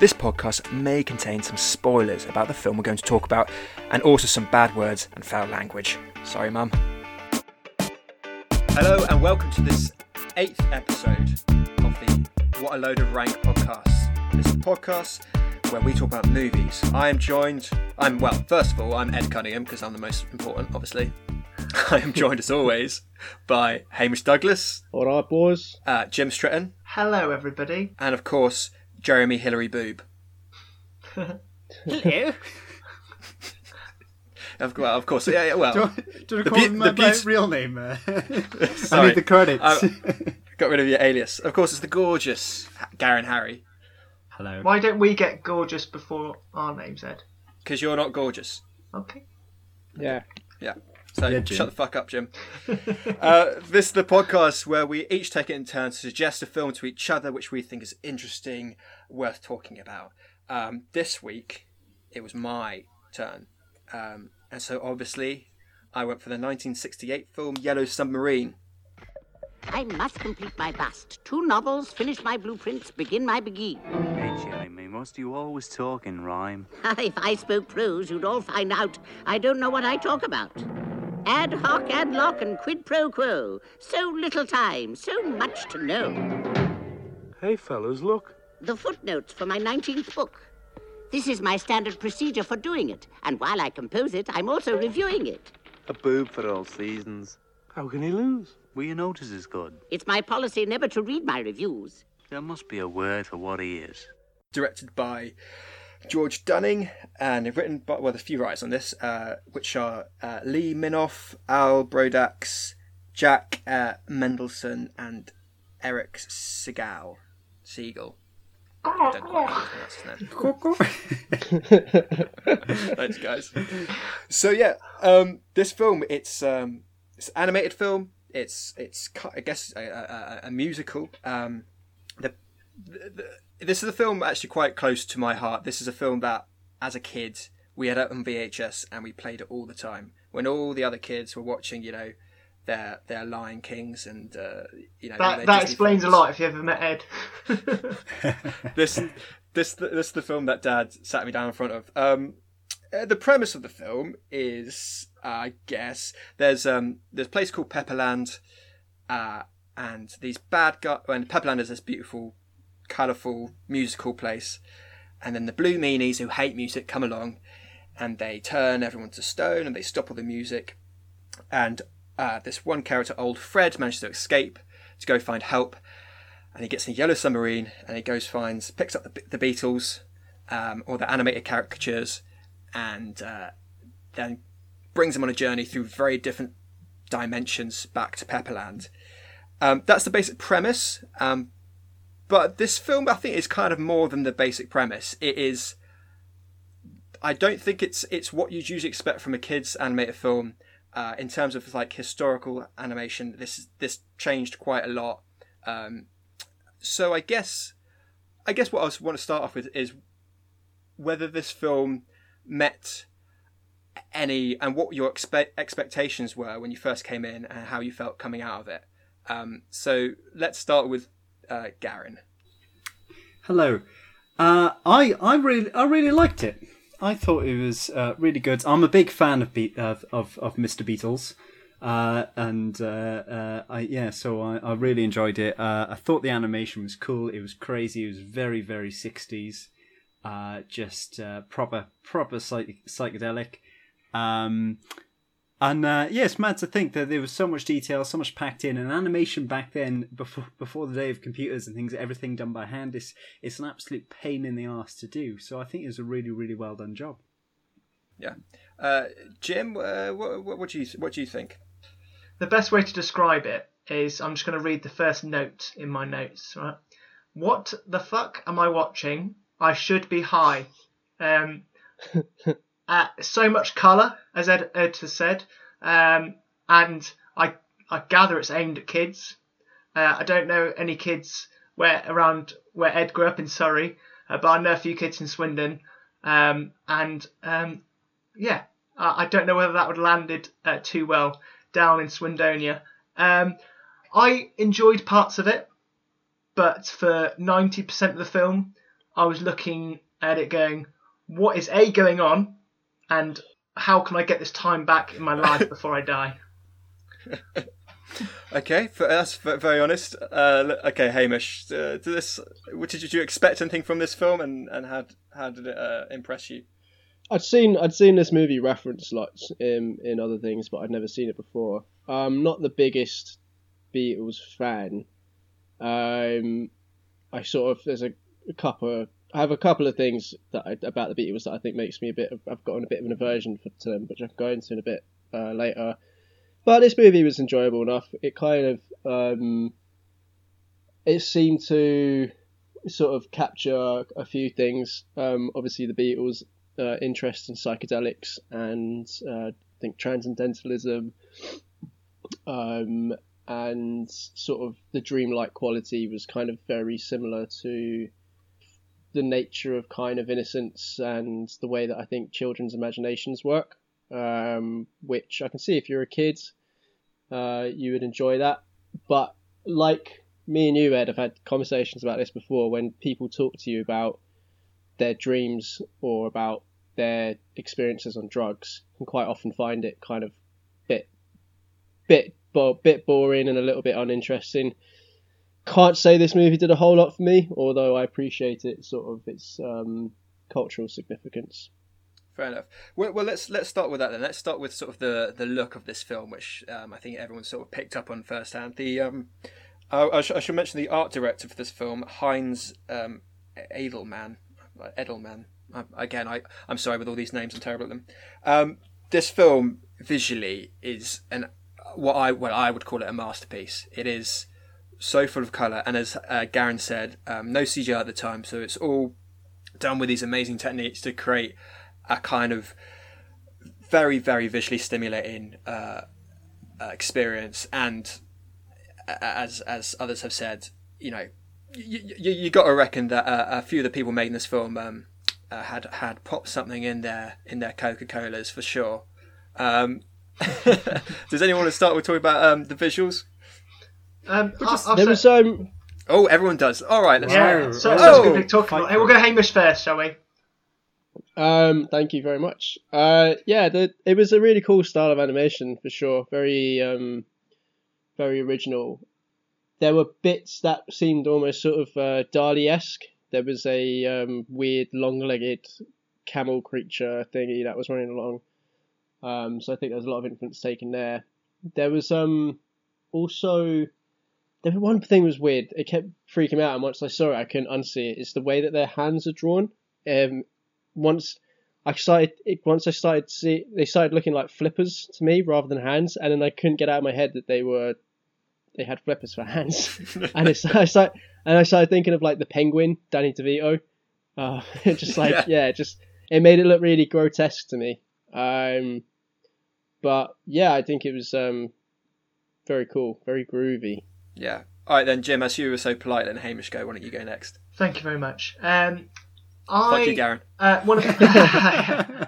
This podcast may contain some spoilers about the film we're going to talk about, and also some bad words and foul language. Sorry, Mum. Hello, and welcome to this eighth episode of the What a Load of Rank podcast. This is a podcast where we talk about movies. I am joined, I'm, well, first of all, I'm Ed Cunningham because I'm the most important, obviously. I am joined as always by Hamish Douglas, All right, boys. uh, Jim Stratton, Hello, everybody. and of course, Jeremy Hillary Boob. Hello. Of, well, of course, yeah, yeah well, Do you do you The call beau- him the my, my beaut- real name? Uh, I need the credits. Uh, got rid of your alias. Of course, it's the gorgeous Garen Harry, Hello. Why don't we get gorgeous before our names, Ed? because you're not gorgeous. Okay. Yeah. Yeah. So Yeah, Jim. shut the fuck up, Jim. uh, this is the podcast where we each take it in turn to suggest a film to each other which we think is interesting, worth talking about. Um, this week, it was my turn. Um, and so obviously, I went for the 1968 film Yellow Submarine. I must complete my bust. Two novels, finish my blueprints, begin my begee. Hey, Jeremy, must you always talk in rhyme? if I spoke prose, you'd all find out I don't know what I talk about. Ad hoc, ad loc, and quid pro quo. So little time, so much to know. Hey, fellas, look. The footnotes for my 19th book. This is my standard procedure for doing it, and while I compose it, I'm also reviewing it. A boob for all seasons. How can he lose? Well, you notice is good. It's my policy never to read my reviews. There must be a word for what he is. directed by George Dunning and written by well, there's a few writers on this, uh, which are uh, Lee Minoff, Al Brodax, Jack uh, Mendelsohn, and Erich Segal. Siegel. I don't quite know how to pronounce his name. Thanks, guys. So yeah, um, this film it's um, it's an animated film. It's it's I guess a, a, a musical. Um, the, the, the this is a film actually quite close to my heart. This is a film that, as a kid, we had it on VHS and we played it all the time. When all the other kids were watching, you know, their their Lion Kings and uh, you know That that Disney explains a lot if you ever met Ed. this this this is the film that Dad sat me down in front of. Um, uh, the premise of the film is, I guess, there's um there's a place called Pepperland, uh, and these bad guys. And Pepperland is this beautiful, colourful musical place, and then the Blue Meanies who hate music come along, and they turn everyone to stone and they stop all the music, and uh, this one character, old Fred, manages to escape to go find help. And he gets in a yellow submarine and he goes finds picks up the, the Beatles um, or the animated caricatures and uh, then brings them on a journey through very different dimensions back to Pepperland. Um, that's the basic premise, um, but this film I think is kind of more than the basic premise. It is. I don't think it's it's what you'd usually expect from a kids animated film. Uh, in terms of like historical animation, this this changed quite a lot. Um, so I guess I guess what I want to start off with is whether this film met any and what your expe- expectations were when you first came in and how you felt coming out of it. Um, so let's start with uh, Garen. Hello. Uh, I I really I really liked it. I thought it was uh, really good. I'm a big fan of Be- of, of of Mr. Beatles, uh, and uh, uh, I yeah, so I, I really enjoyed it. Uh, I thought the animation was cool. It was crazy. It was very very 60s, uh, just proper proper psych- psychedelic. Um, and uh, yeah, it's mad to think that there was so much detail, so much packed in, and animation back then, before before the day of computers and things, everything done by hand. It's it's an absolute pain in the ass to do. So I think it was a really really well done job. Yeah, uh, Jim, uh, what, what, what do you what do you think? The best way to describe it is I'm just going to read the first note in my notes. Right? What the fuck am I watching? I should be high. Um, uh, so much colour, as Ed, Ed has said, um, and I I gather it's aimed at kids. Uh, I don't know any kids where around where Ed grew up in Surrey, uh, but I know a few kids in Swindon, um, and um, yeah, I, I don't know whether that would have landed uh, too well down in Swindonia. Um, I enjoyed parts of it, but for ninety percent of the film, I was looking at it going, what is A going on? And how can I get this time back in my life before I die? Okay, for, that's very honest. Uh, okay, Hamish, uh, to this, did you, expect anything from this film, and and how how did it uh, impress you? I'd seen I'd seen this movie referenced lots in in other things, but I'd never seen it before. I'm not the biggest Beatles fan. Um, I sort of there's a, a couple. I have a couple of things that I, about the Beatles that I think makes me a bit. Of, I've gotten a bit of an aversion for, to them, which I'll go into in a bit uh, later. But this movie was enjoyable enough. It kind of um, it seemed to sort of capture a few things. Um, obviously, the Beatles' uh, interest in psychedelics and uh, I think transcendentalism, um, and sort of the dreamlike quality was kind of very similar to the nature of kind of innocence and the way that I think children's imaginations work. Um, which I can see if you're a kid, uh, you would enjoy that. But like me and you, Ed, have had conversations about this before. When people talk to you about their dreams or about their experiences on drugs, you can quite often find it kind of bit, bit, bo- bit boring and a little bit uninteresting. Can't say this movie did a whole lot for me, although I appreciate it sort of its um, cultural significance. Fair enough. Well, well, let's let's start with that then. Let's start with sort of the the look of this film, which um, I think everyone sort of picked up on firsthand. The um, I, I, sh- I should mention the art director for this film, Heinz um, Edelmann. Edelmann. I, again, I I'm sorry with all these names. I'm terrible at them. Um, this film visually is an what I well I would call it a masterpiece. It is so full of color, and as uh, Garen said, um, no CGI at the time, so it's all done with these amazing techniques to create a kind of very very visually stimulating uh, uh, experience and as as others have said you know you, you, you got to reckon that uh, a few of the people making this film um, uh, had had popped something in their in their Coca Colas for sure. Um, does anyone want to start with talking about um, the visuals? Um, I'll- I'll There say- was um Oh, everyone does. All right, let's yeah, Wow. so Oh, that's good to talk about. Hey, we'll go Hamish first, shall we? Um, thank you very much. Uh, yeah, the, it was a really cool style of animation for sure. Very, um, very original. There were bits that seemed almost sort of uh, Dali-esque. There was a um, weird long-legged camel creature thingy that was running along. Um, so I think there's a lot of influence taken there. There was um, also was one thing was weird. It kept freaking me out, and once I saw it, I couldn't unsee it. It's the way that their hands are drawn. Um, once I started, it, once I started to see, they started looking like flippers to me rather than hands, and then I couldn't get out of my head that they were, they had flippers for hands, and it's I started, and I started thinking of like the penguin, Danny DeVito, uh, just like Yeah. yeah. just it made it look really grotesque to me. Um, but yeah, I think it was um, very cool, very groovy. Yeah. All right then, Jim. As you were so polite, then Hamish, go. Why don't you go next? Thank you very much. Um, I Fuck you, Garen. Uh, one of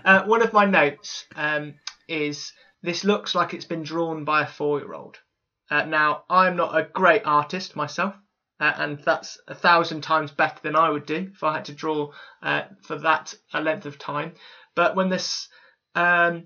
uh, one of my notes um, is this looks like it's been drawn by a four-year-old. Uh, now I'm not a great artist myself, uh, and that's a thousand times better than I would do if I had to draw uh, for that a length of time. But when this, um,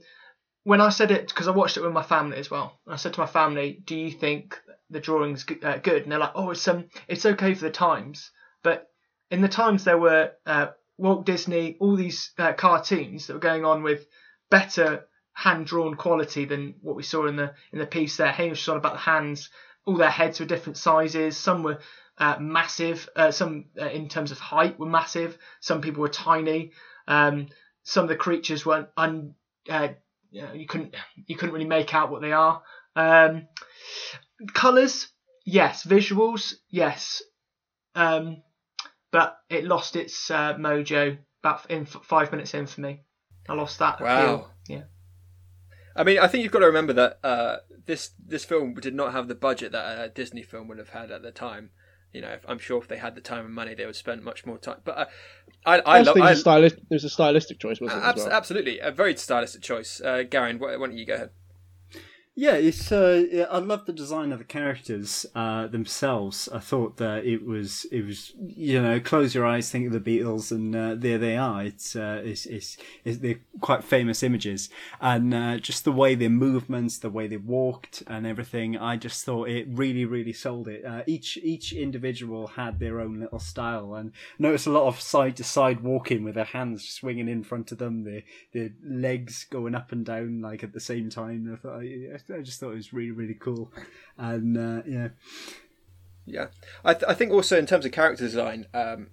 when I said it, because I watched it with my family as well, I said to my family, "Do you think the drawing's uh, good?" And they're like, "Oh, it's um, it's okay for the times." But in the times there were uh, Walt Disney, all these uh, cartoons that were going on with better hand drawn quality than what we saw in the in the piece there. Hamish was on about the hands. All their heads were different sizes. Some were uh, massive. Uh, some uh, in terms of height were massive. Some people were tiny. Um, some of the creatures weren't un. Uh, you, you couldn't you couldn't really make out what they are. Um, colors, yes. Visuals, yes. Um, but it lost its uh, mojo about in f- five minutes in for me. I lost that Wow. appeal. Yeah. I mean, I think you've got to remember that uh, this this film did not have the budget that a Disney film would have had at the time. You know, if, I'm sure if they had the time and money, they would spend much more time. But uh, I, I, I, love. think I, it was, a stylistic, it a stylistic choice, wasn't it? as abs- well? absolutely, a very stylistic choice. Uh, Garen, why, why don't you go ahead? Yeah, it's. Uh, I love the design of the characters uh, themselves. I thought that it was, it was, you know, close your eyes, think of the Beatles, and uh, there they are. It's, uh, it's, it's, it's, they're quite famous images, and uh, just the way their movements, the way they walked, and everything. I just thought it really, really sold it. Uh, each, each individual had their own little style, and notice a lot of side to side walking with their hands swinging in front of them, their, their legs going up and down like at the same time. I thought. I, I just thought it was really really cool, and uh, yeah, yeah. I, th- I think also in terms of character design, um,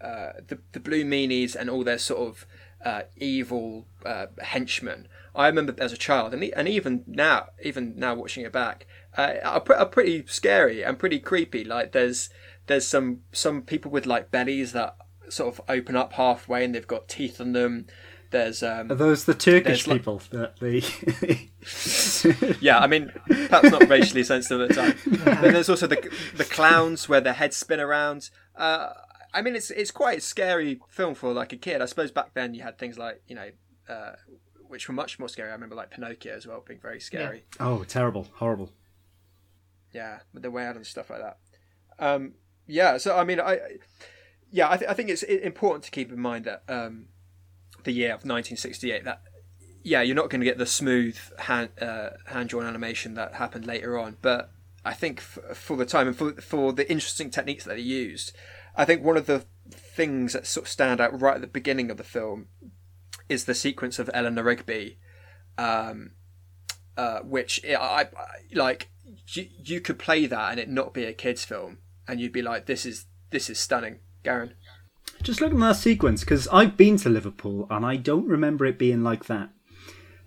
uh, the the Blue Meanies and all their sort of uh, evil uh, henchmen. I remember as a child, and and even now, even now watching it back, uh, are, are pretty scary and pretty creepy. Like there's there's some some people with like bellies that sort of open up halfway and they've got teeth on them. There's um, are those the Turkish like- people that they? yeah, I mean, perhaps not racially sensitive at the time. Then there's also the the clowns where their heads spin around. Uh, I mean, it's it's quite a scary film for like a kid. I suppose back then you had things like you know, uh, which were much more scary. I remember like Pinocchio as well being very scary. oh, terrible, horrible. Yeah, with the way out and stuff like that. Um, yeah, so I mean, I yeah, I, th- I think it's important to keep in mind that um, the year of 1968 that yeah, you're not going to get the smooth hand uh, hand drawn animation that happened later on, but I think f- for the time and for for the interesting techniques that they used, I think one of the things that sort of stand out right at the beginning of the film is the sequence of Eleanor Rigby, um, uh, which I, I like you, you could play that and it not be a kids film, and you'd be like, this is this is stunning, Garen. Just look at that sequence because I've been to Liverpool and I don't remember it being like that.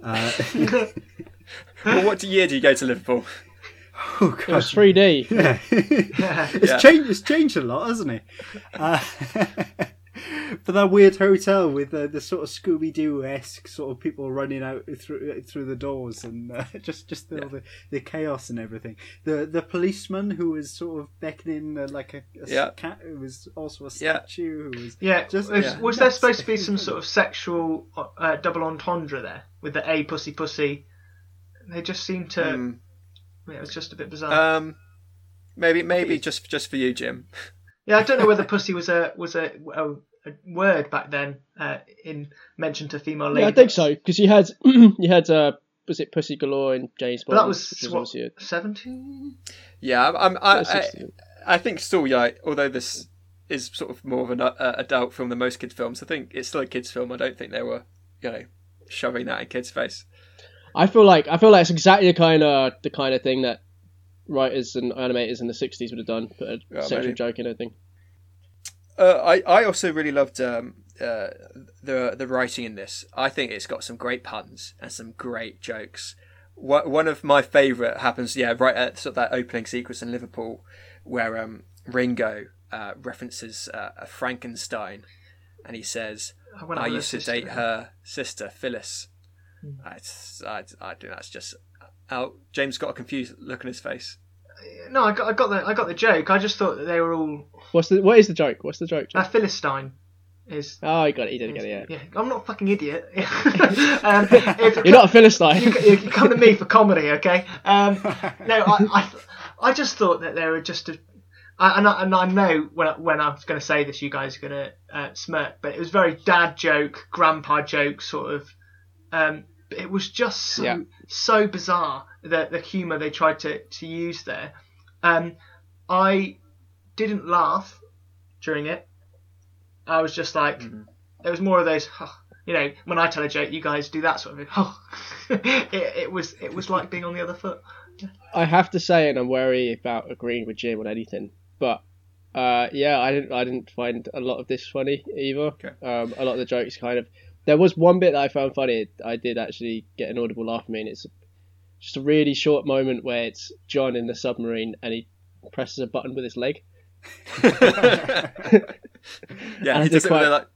Uh, well, what year do you go to Liverpool? oh It was god, 3D. yeah. it's Yeah. changed. It's changed a lot, hasn't it? Uh, but that weird hotel with uh, the sort of Scooby Doo esque sort of people running out through through the doors and uh, just just the, the the chaos and everything. The the policeman who was sort of beckoning uh, like a, a Yeah. cat who was also a Yeah. statue who was Yeah, Just- was, yeah. was there supposed to be some sort of sexual uh, double entendre there with the a pussy pussy? They just seemed to. Hmm. It was just a bit bizarre. Um, maybe maybe just just for you, Jim. yeah, I don't know whether pussy was a was a, a, a word back then uh, in mention to female lady. Yeah, I think so because you had you had uh, was it Pussy Galore and James Bond? But that was, which was what obviously seventeen. Yeah, I'm, I'm, I, I, think still, yeah. Although this is sort of more of an uh, adult film than most kids' films, I think it's still a kids' film. I don't think they were, you know, shoving that in kids' face. I feel like I feel like it's exactly the kind of the kind of thing that writers and animators in the '60s would have done, put a Yeah, sexual maybe. joke in everything. Uh, I I also really loved um, uh, the the writing in this. I think it's got some great puns and some great jokes. One of my favourite happens, yeah, right at sort of that opening sequence in Liverpool, where um, Ringo uh, references uh, a Frankenstein, and he says, I, I used to sister date her sister Phyllis. Hmm. It's, I, I think that's just. Oh, James got a confused look on his face. No, I got, I got the I got the joke. I just thought that they were all. What's the what is the joke? What's the joke? A Philistine is. Oh, you got it. You didn't get it. Yeah. Yeah, I'm not a fucking idiot. um, if- You're not a philistine. you, you come to me for comedy, okay? Um, no, I, I, I just thought that they were just a. I, and, I, and I know when I, when I'm going to say this, you guys are going to uh, smirk, but it was very dad joke, grandpa joke sort of. Um, it was just so Yeah. so bizarre the the humour they tried to to use there. Um, I didn't laugh during it. I was just like, there was more of those. you know, when I tell a joke, you guys do that sort of thing. it, it was it was like being on the other foot. I have to say, and I'm wary about agreeing with Jim on anything, but uh, yeah, I didn't I didn't find a lot of this funny either. Um, a lot of the jokes kind of. There was one bit that I found funny. I did actually get an audible laugh from me, And it's just a really short moment where it's John in the submarine and he presses a button with his leg. Yeah, he does it quite- with a, like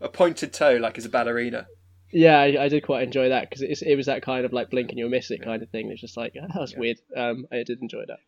a pointed toe, like as a ballerina. Yeah, I, I did quite enjoy that because it, it was that kind of like blink and you'll miss it kind of thing. It's just like, oh, that was weird. Um, I did enjoy that.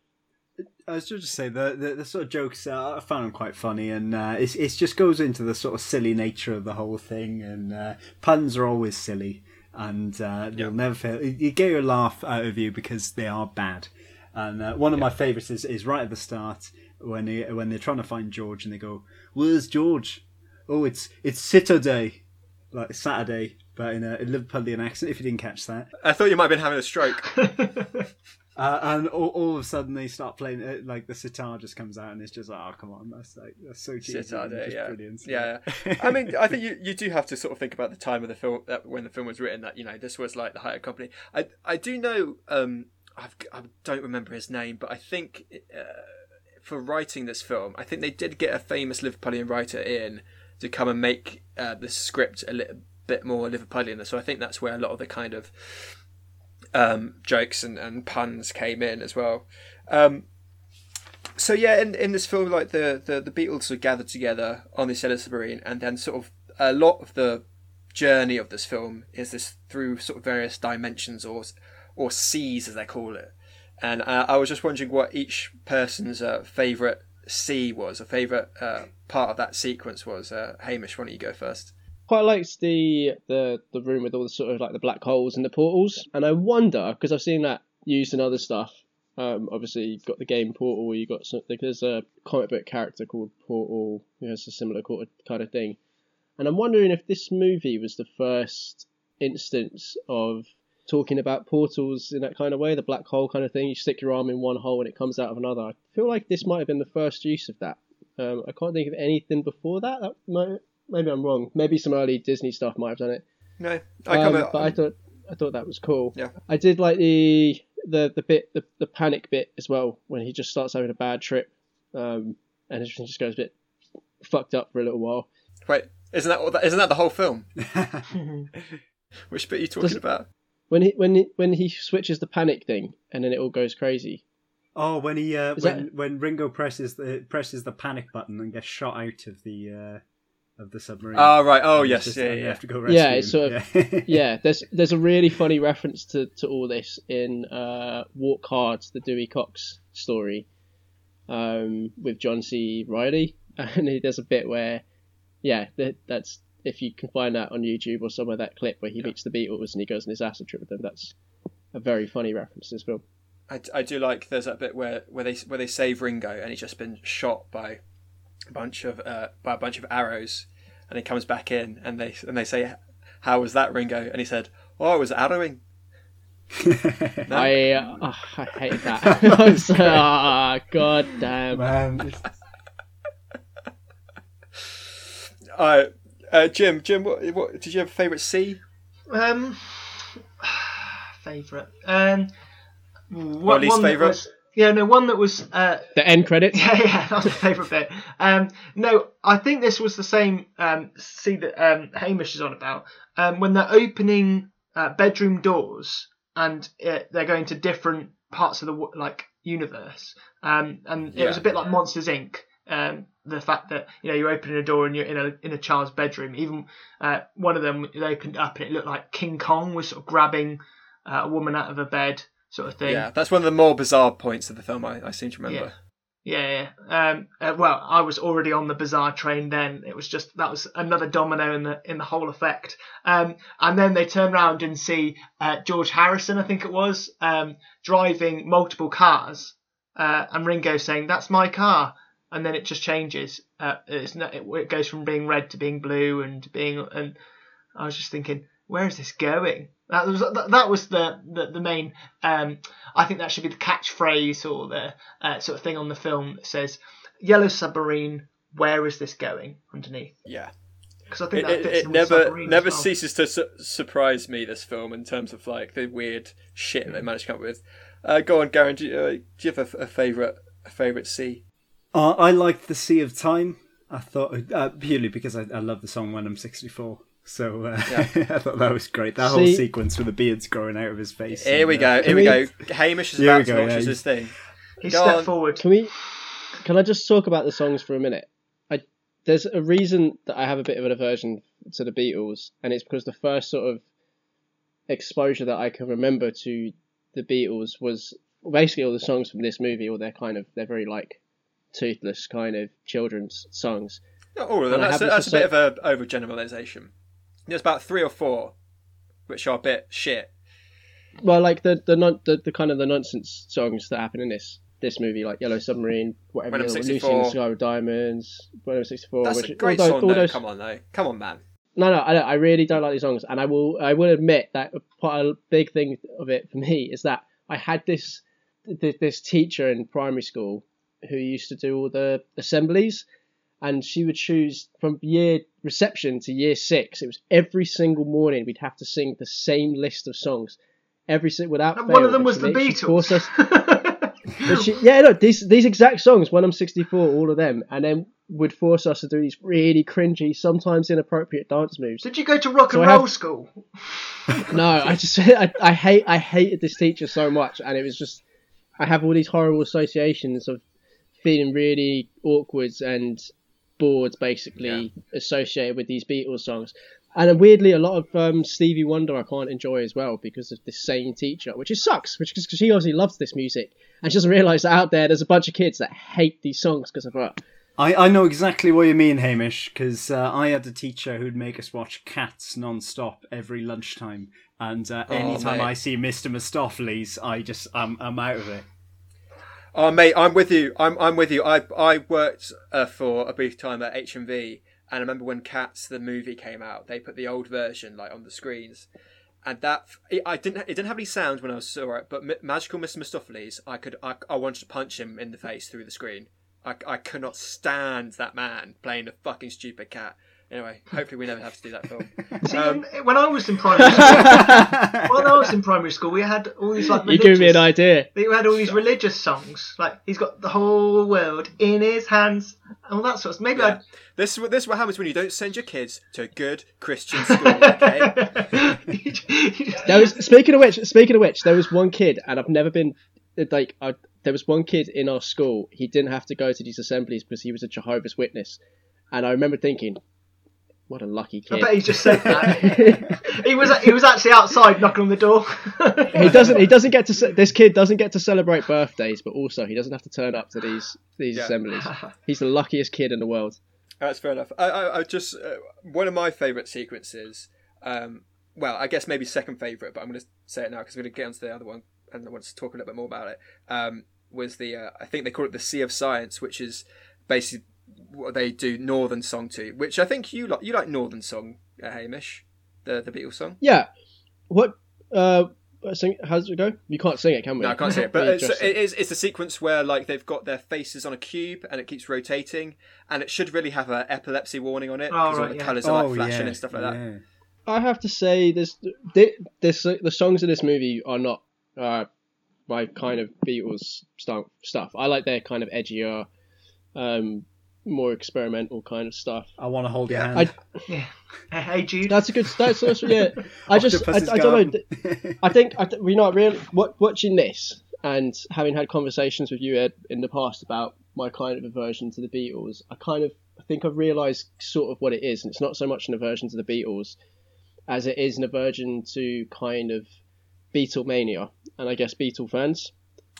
I was just to say the, the the sort of jokes uh, I found them quite funny, and uh, it's it just goes into the sort of silly nature of the whole thing, and uh, puns are always silly, and uh, they'll never fail. You get your laugh out of you because they are bad. And uh, one of my favourites is, is right at the start when they, when they're trying to find George and they go, "Where's George? Oh, it's it's Saturday, like Saturday." But in a Liverpudlian accent, if you didn't catch that, I thought you might have been having a stroke. uh, and all, all of a sudden they start playing uh, like the sitar just comes out and it's just like, oh come on, that's like that's so cheesy, just yeah. brilliant. yeah. I mean, I think you, you do have to sort of think about the time of the film that when the film was written. That you know this was like the height of company. I I do know. Um, I've, I don't remember his name, but I think uh, for writing this film, I think they did get a famous Liverpudlian writer in to come and make uh, the script a little bit more Liverpudlian. So I think that's where a lot of the kind of um, jokes and, and puns came in as well. Um, so yeah, in, in this film, like the, the, the Beatles are gathered together on this yellow submarine, and then sort of a lot of the journey of this film is this through sort of various dimensions or or seas as they call it. And uh, I was just wondering what each person's uh, favorite sea was, a favorite uh, part of that sequence was. Uh, Hamish, why don't you go first? Quite liked the the the room with all the sort of like the black holes and the portals, and I wonder because I've seen that used in other stuff. Um, obviously, you've got the game Portal. You got some, there's a comic book character called Portal who has a similar kind of thing, and I'm wondering if this movie was the first instance of talking about portals in that kind of way, the black hole kind of thing. You stick your arm in one hole and it comes out of another. I feel like this might have been the first use of that. Um, I can't think of anything before that. That might maybe I'm wrong. Maybe some early Disney stuff might have done it. No, I come Um, out. but I thought I thought that was cool. Yeah. I did like the the the bit the, the panic bit as well when he just starts having a bad trip, um, and everything just goes a bit fucked up for a little while. Wait, isn't that what that, isn't that the whole film? Which bit are you talking Does- about? When he when he, when he switches the panic thing and then it all goes crazy. Oh, when he uh, when that- when Ringo presses the presses the panic button and gets shot out of the uh, of the submarine. Oh right. Oh And yes. just- Yeah. and you Yeah. have to go rescue Yeah, it's sort of- Yeah. Yeah, there's there's a really funny reference to, to all this in uh, Walk Hard, the Dewey Cox story, um, with John C. Reilly, and he does a bit where, yeah, that, that's if you can find that on YouTube or somewhere that clip where he meets the Beatles and he goes on his acid trip with them. That's a very funny reference to this film. I, I do like there's that bit where, where they where they save Ringo and he's just been shot by a bunch of uh, by a bunch of arrows and he comes back in and they and they say how was that Ringo and he said oh it was arrowing No? I uh, oh, I hated that. I was, ah, God damn. Man, it's- uh, uh, Jim Jim what, what did you have a favourite sea Um, favorite. Um, what, least favourite? was- yeah, no, one that was. Uh, The end credits. yeah, yeah, that's my favourite bit. Um, no, I think this was the same um, scene that um, Hamish is on about. Um, when they're opening uh, bedroom doors and uh, they're going to different parts of the like universe, um, and it was a bit like Monsters Inc. Um, the fact that you know you're opening a door and you're in a in a child's bedroom. Even uh, one of them they opened up and it looked like King Kong was sort of grabbing uh, a woman out of a bed, sort of thing. yeah that's one of the more bizarre points of the film I, I seem to remember Yeah, yeah. Um, uh, well, I was already on the bizarre train then. It was just that was another domino in the in the whole effect. Um, and then they turn around and see uh, George Harrison, I think it was, um, driving multiple cars, uh, and Ringo saying, "That's my car." And then it just changes. Uh, it's not, it, it goes from being red to being blue and being. And I was just thinking, where is this going? That was that, that was the, the the main. Um, I think that should be the catchphrase or the uh, sort of thing on the film that says "Yellow Submarine." Where is this going? Underneath, yeah because I think it, that it, fits it in never never well. ceases to su- surprise me this film in terms of like the weird shit they managed to come up with. Uh, go on, Garen. Do you, uh, do you have a, a favorite a favorite sea? Uh, I liked the Sea of Time. I thought uh, purely because I, I love the song when I'm 64. So uh, I thought that was great. That whole sequence with the beards growing out of his face. Here we go. uh, Here we we- go. Hamish is about we to go, launch yeah. his thing. He Go stepped on. forward. Can we? Can I just talk about the songs for a minute? I there's a reason that I have a bit of an aversion to the Beatles, and it's because the first sort of exposure that I can remember to the Beatles was basically all the songs from this movie, or they're kind of they're very like toothless kind of children's songs. Not all of them. And That's, a, that's a bit of a overgeneralization. There's about three or four. which are a bit shit. Well, like the the, non, the the kind of the nonsense songs that happen in this this movie, like Yellow Submarine, whatever, When I'm the other one, 64. Lucy in the Sky with Diamonds, When I'm 64. That's which, a great although- song, though. those- Come on, though. Come on, man. No, no, I, I really don't like these songs, and I will I will admit that a big thing of it for me is that I had this th- this teacher in primary school who used to do all the assemblies, and she would choose from year reception to year six. It was every single morning we'd have to sing the same list of songs, every si- without And fail. one of them was the forced us- Beatles. she, yeah, no, these these exact songs, when I'm 64, all of them, and then would force us to do these really cringy, sometimes inappropriate dance moves. Did you go to rock and So I roll have- school? No, I just I, I hate I hated this teacher so much, and it was just I have all these horrible associations of feeling really awkward and bored, basically associated with these Beatles songs. And weirdly, a lot of um, Stevie Wonder I can't enjoy as well because of this same teacher, which is sucks. Which because she obviously loves this music and she doesn't realise that out there there's a bunch of kids that hate these songs because of her. I, I know exactly what you mean, Hamish, because uh, I had a teacher who'd make us watch Cats non-stop every lunchtime, and uh, anytime mate. I see Mr. Mistoffelees, I just I'm I'm out of it. Oh, mate, I'm with you. I'm I'm with you. I I worked uh, for a brief time at HMV, and I remember when Cats the movie came out, they put the old version like on the screens, and that it, I didn't it didn't have any sound when I saw it, but M- Magical Mr. Mistoffelees, I could I, I wanted to punch him in the face through the screen. I I could not stand that man playing a fucking stupid cat. Anyway, hopefully we never have to do that film. See, Um, when I was in primary school, when I was in primary school, we had all these like You religious. give me an idea. We had all these religious songs, like he's got the whole world in his hands, and all that sort of. Maybe Yeah. This is what this is what happens when you don't send your kids to a good Christian school. Okay. There was speaking of which, speaking of which, there was one kid, and I've never been like I, there was one kid in our school. He didn't have to go to these assemblies because he was a Jehovah's Witness, and I remember thinking, what a lucky kid! I bet he just said that. he was he was actually outside knocking on the door. he doesn't. He doesn't get to. This kid doesn't get to celebrate birthdays, but also he doesn't have to turn up to these these Yeah. assemblies. He's the luckiest kid in the world. That's fair enough. I, I, I just uh, one of my favourite sequences. Um, well, I guess maybe second favourite, but I'm going to say it now because I'm going to get onto the other one and I want to talk a little bit more about it. Um, was the uh, I think they call it the Sea of Science, which is basically what they do Northern Song to, which I think you like. You like Northern Song, uh, Hamish, the the Beatles song. Yeah. What? Uh, sing, how does it go? You can't sing it, can we? No, I can't see it, but it's, it is, it's a sequence where like they've got their faces on a cube and it keeps rotating, and it should really have an epilepsy warning on it Oh, because all right, the yeah. colours are like flashing and stuff like that. yeah. I have to say this thi- this the songs in this movie are not uh, my kind of Beatles stu- stuff. I like their kind of edgier, um, more experimental kind of stuff. I want to hold your Yeah. hand. yeah. Hey Jude. That's a good. That's, that's yeah. I just I, I don't know. I think I th- we not really what, watching this and having had conversations with you Ed in the past about my kind of aversion to the Beatles. I kind of I think I've realised sort of what it is, and it's not so much an aversion to the Beatles as it is an aversion to kind of Beatlemania, and I guess Beatle fans,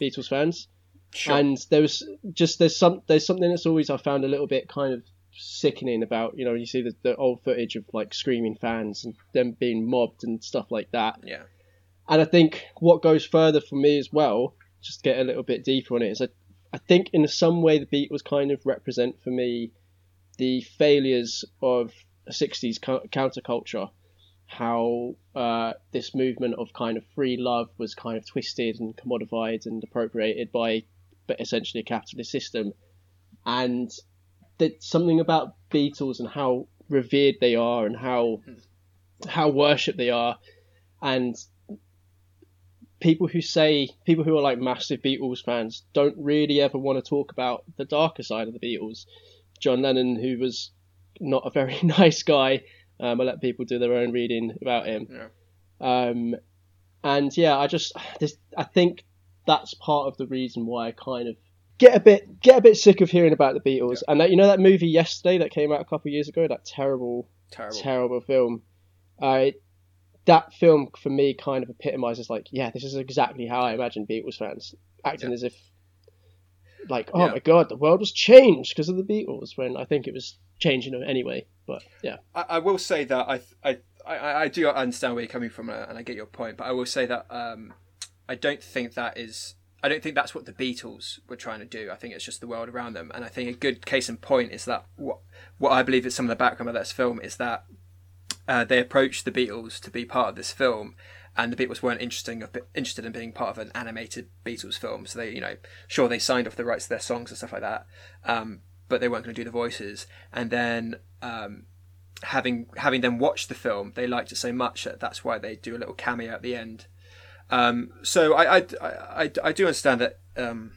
Beatles fans. Sure. And there was just there's some there's something that's always I found a little bit kind of sickening about you know you see the, the old footage of like screaming fans and them being mobbed and stuff like that. yeah. And I think what goes further for me as well, just to get a little bit deeper on it, is I, I think in some way the Beatles kind of represent for me the failures of 60s co- counterculture. How uh, this movement of kind of free love was kind of twisted and commodified and appropriated by but essentially a capitalist system. And that something about Beatles and how revered they are and how how worshipped they are and people who say people who are like massive Beatles fans don't really ever want to talk about the darker side of the Beatles. John Lennon, who was not a very nice guy, um, I let people do their own reading about him. Yeah. Um, and yeah, I just this, I think that's part of the reason why I kind of get a bit get a bit sick of hearing about the Beatles. And that you know that movie yesterday that came out a couple of years ago, that terrible Terrible. terrible film. I that film for me kind of epitomizes like, yeah, this is exactly how I imagine Beatles fans acting as if like, oh Yeah. my god, the world was changed because of the Beatles when I think it was changing anyway. But yeah, I, I will say that I, I I, I do understand where you're coming from, and I get your point. But I will say that um, I don't think that is. I don't think that's what the Beatles were trying to do. I think it's just the world around them, and I think a good case in point is that what what I believe is some of the background of this film is that uh, they approached the Beatles to be part of this film, and the Beatles weren't interesting interested in being part of an animated Beatles film. So they, you know, sure they signed off the rights to their songs and stuff like that, um, but they weren't going to do the voices. And then um, having having them watch the film, they liked it so much that that's why they do a little cameo at the end. Um, so I, I, I, I, do understand that. Um,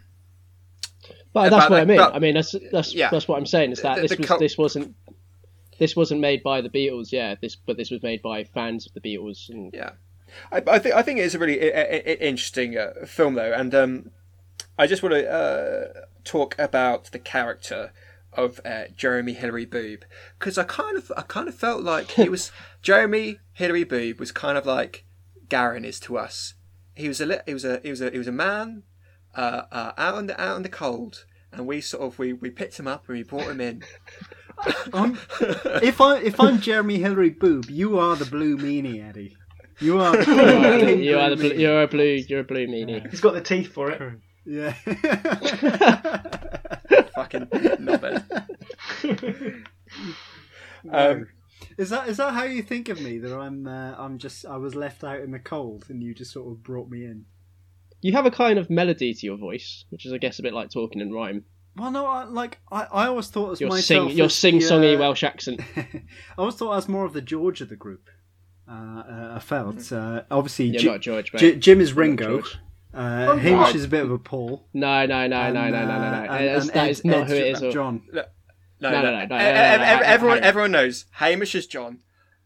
but that's what I mean. but- I mean, that's that's Yeah. that's what I'm saying. Is that The- this the was cult- this wasn't this wasn't made by the Beatles, yeah. This but this was made by fans of the Beatles. And Yeah, I, I think I think it is a really I- I- I- interesting uh, film though, and um, I just want to uh, talk about the character of uh, Jeremy Hillary Boob because I kind of I kind of felt like he was Jeremy Hillary Boob was kind of like Garen is to us. He was a li- he was a he was a he was a man uh, uh, out in the out in the cold, and we sort of we, we picked him up and we brought him in. I'm, if I if I'm Jeremy Hillary Boob, you are the blue meanie, Eddie. You are. you are, you are the blue, you're a blue you're a blue meanie. He's got the teeth for it. Yeah. Fucking knobhead. Um, is that is that how you think of me? That I'm uh, I'm just I was left out in the cold and you just sort of brought me in. You have a kind of melody to your voice, which is I guess a bit like talking in rhyme. Well, no, I, like I, I always thought as Your myself sing your sing-songy uh, Welsh accent. I always thought I was more of the George of the group. Uh, uh, I felt uh, obviously You're Ji- not George, mate. Jim is You're not Ringo. George. Uh, Hamish is a bit of a Paul. No, no, no, and, no, no, no, no, no. uh, and- That's- and that Ed- is not Ed's who it is. John. No, No, no, no, no. no, no, no, no, ev- no, ev- no, everyone, everyone knows. Hamish is John.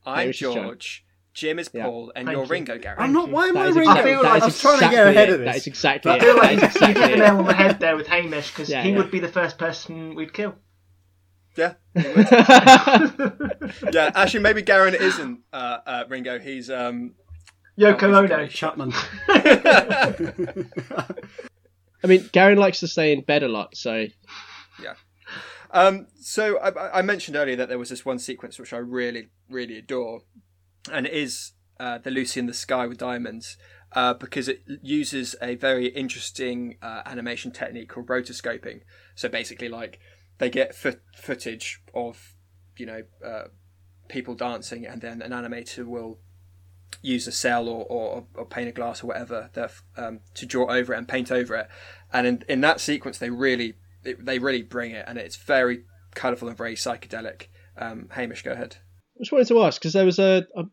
I'm Hamish is John. George. Jim is Yeah. Paul, and Thank you're you. Ringo, Gary. I'm not. Why am I Ringo? exactly, feel like is I was trying to get ahead it. of this. is exactly I it. feel like is you exactly hit the nail on the head there with Hamish because Yeah, he yeah. would be the first person we'd kill. Yeah. yeah. Actually, maybe Garen isn't uh, uh, Ringo. He's um. Yoko Oh, Ono. Chapman. I mean, Garen likes to stay in bed a lot, so Um, so I, I mentioned earlier that there was this one sequence which I really, really adore, and it is uh, the Lucy in the Sky with Diamonds, uh, because it uses a very interesting uh, animation technique called rotoscoping. So basically, like they get fo- footage of, you know, uh, people dancing, and then an animator will use a cell or, or, or pane of glass or whatever um, to draw over it and paint over it. And in, in that sequence, they really it, they really bring it, and it's very colourful and very psychedelic. Um, Hamish, go ahead. I just wanted to ask because there was a, a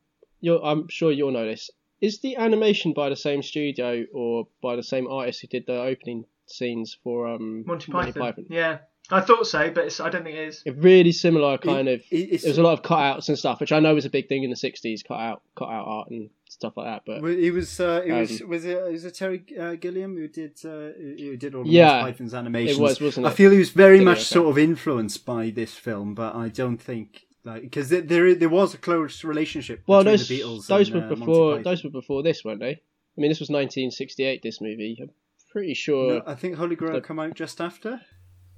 you're, I'm sure you'll know this. Is the animation by the same studio or by the same artist who did the opening scenes for um, Monty Python. Yeah, I thought so, but it's, I don't think it is. A really similar kind of. it- it's- there was a lot of cutouts and stuff, which I know was a big thing in the '60s. Cut out, cut out art and stuff like that. But Well, It was. Uh, it was. Um, Was it? Was it Terry uh, Gilliam who did? Uh, who did all of Yeah, Monty Python's animations? it was, wasn't I feel he was very much sort of influenced by this film, but I don't think like because there, there there was a close relationship well, between those the Beatles. those and, were uh, before those were before this, weren't they? I mean, this was 1968. This movie, I'm pretty sure. No, I think Holy Grail the- come out just after.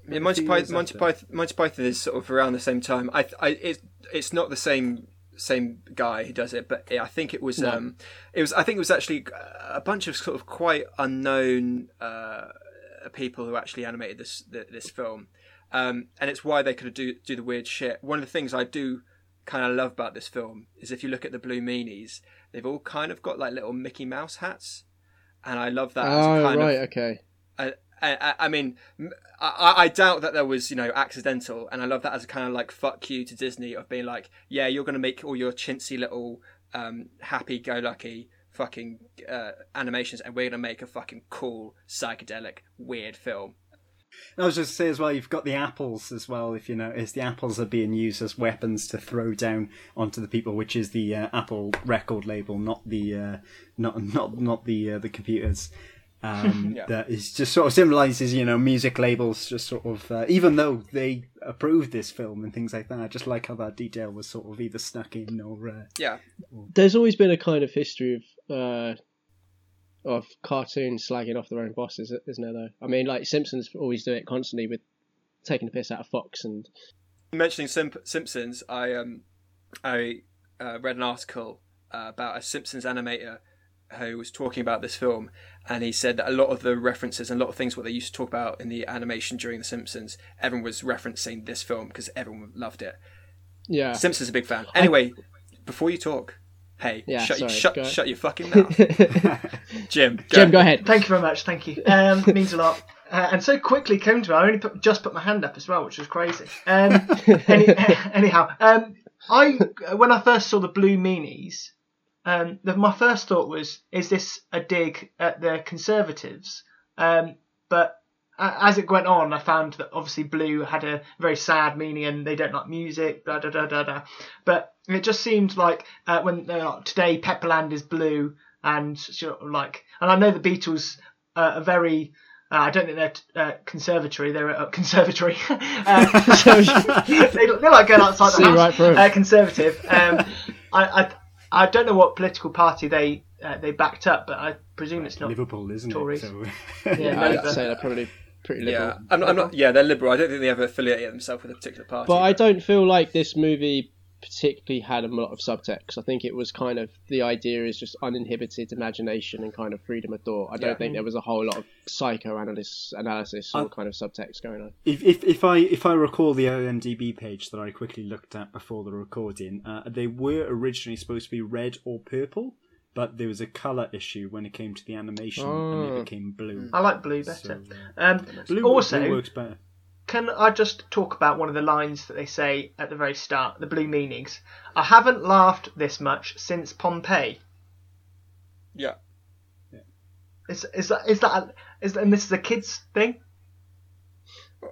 Yeah, Monty, Python, Monty. Python, Monty Python is sort of around the same time. I, I, it's, it's not the same same guy who does it, but I think it was No. um, it was I think it was actually a bunch of sort of quite unknown uh, people who actually animated this th- this film, um, and it's why they could do do the weird shit. One of the things I do kind of love about this film is if you look at the Blue Meanies, they've all kind of got like little Mickey Mouse hats, and I love that. as oh kind right, of, okay. I, I mean, I doubt that there was, you know, accidental, and I love that as a kind of like fuck you to Disney of being like, yeah, you're going to make all your chintzy little um, happy-go-lucky fucking uh, animations, and we're going to make a fucking cool psychedelic weird film. I was just to say as well, you've got the apples as well. If you notice, the apples are being used as weapons to throw down onto the people, which is the uh, Apple record label, not the uh, not not not the uh, the computers. Um, Yeah. That is just sort of symbolises, you know, music labels. Just sort of, uh, even though they approved this film and things like that, I just like how that detail was sort of either snuck in or. Uh, Yeah, There's always been a kind of history of uh, of cartoons slagging off their own bosses, isn't there? Though I mean, like Simpsons always do it constantly with taking the piss out of Fox and mentioning Simp- Simpsons, I um, I uh, read an article uh, about a Simpsons animator who was talking about this film, and he said that a lot of the references and a lot of things what they used to talk about in the animation during The Simpsons, everyone was referencing this film because everyone loved it. Yeah. Simpsons is a big fan. Anyway, before you talk, hey, Yeah, shut, sorry, shut, go- shut your fucking mouth, Jim. Go. Jim, go ahead. Thank you very much. Thank you. Um, means a lot. Uh, and so quickly came to me. I only put, just put my hand up as well, which was crazy. Um, any, anyhow, um, I when I first saw the blue meanies, um, the, my first thought was, is this a dig at the Conservatives? Um, but as it went on, I found that obviously blue had a very sad meaning and they don't like music, da da da da da. But it just seemed like uh, when uh, today Pepperland is blue and sort of like, and I know the Beatles uh, are very. Uh, I don't think they're uh, conservatory. They're uh, conservatory. uh, they, they like going outside See the house. right. Uh, conservative. Um, I, I I don't know what political party they uh, they backed up, but I presume it's not. Liverpool, isn't Tories. it? So, Yeah, I'd Labour. say they're probably pretty liberal. Yeah, I'm not, I'm not. Yeah, they're liberal. I don't think they ever affiliated themselves with a particular party. But I don't feel like this movie particularly had a lot of subtext. I think it was kind of the idea is just uninhibited imagination and kind of freedom of thought. I don't Yeah. think there was a whole lot of psychoanalysis analysis or I- kind of subtext going on. If, if if I if I recall the IMDb page that I quickly looked at before the recording, uh, they were originally supposed to be red or purple, but there was a color issue when it came to the animation, and Oh. they became blue. I like blue better. uh, Um, blue, also, blue works better. Can I just talk about one of the lines that they say at the very start, the blue meanings? I haven't laughed this much since Pompeii. yeah, Is is that is that is and this is a kids thing?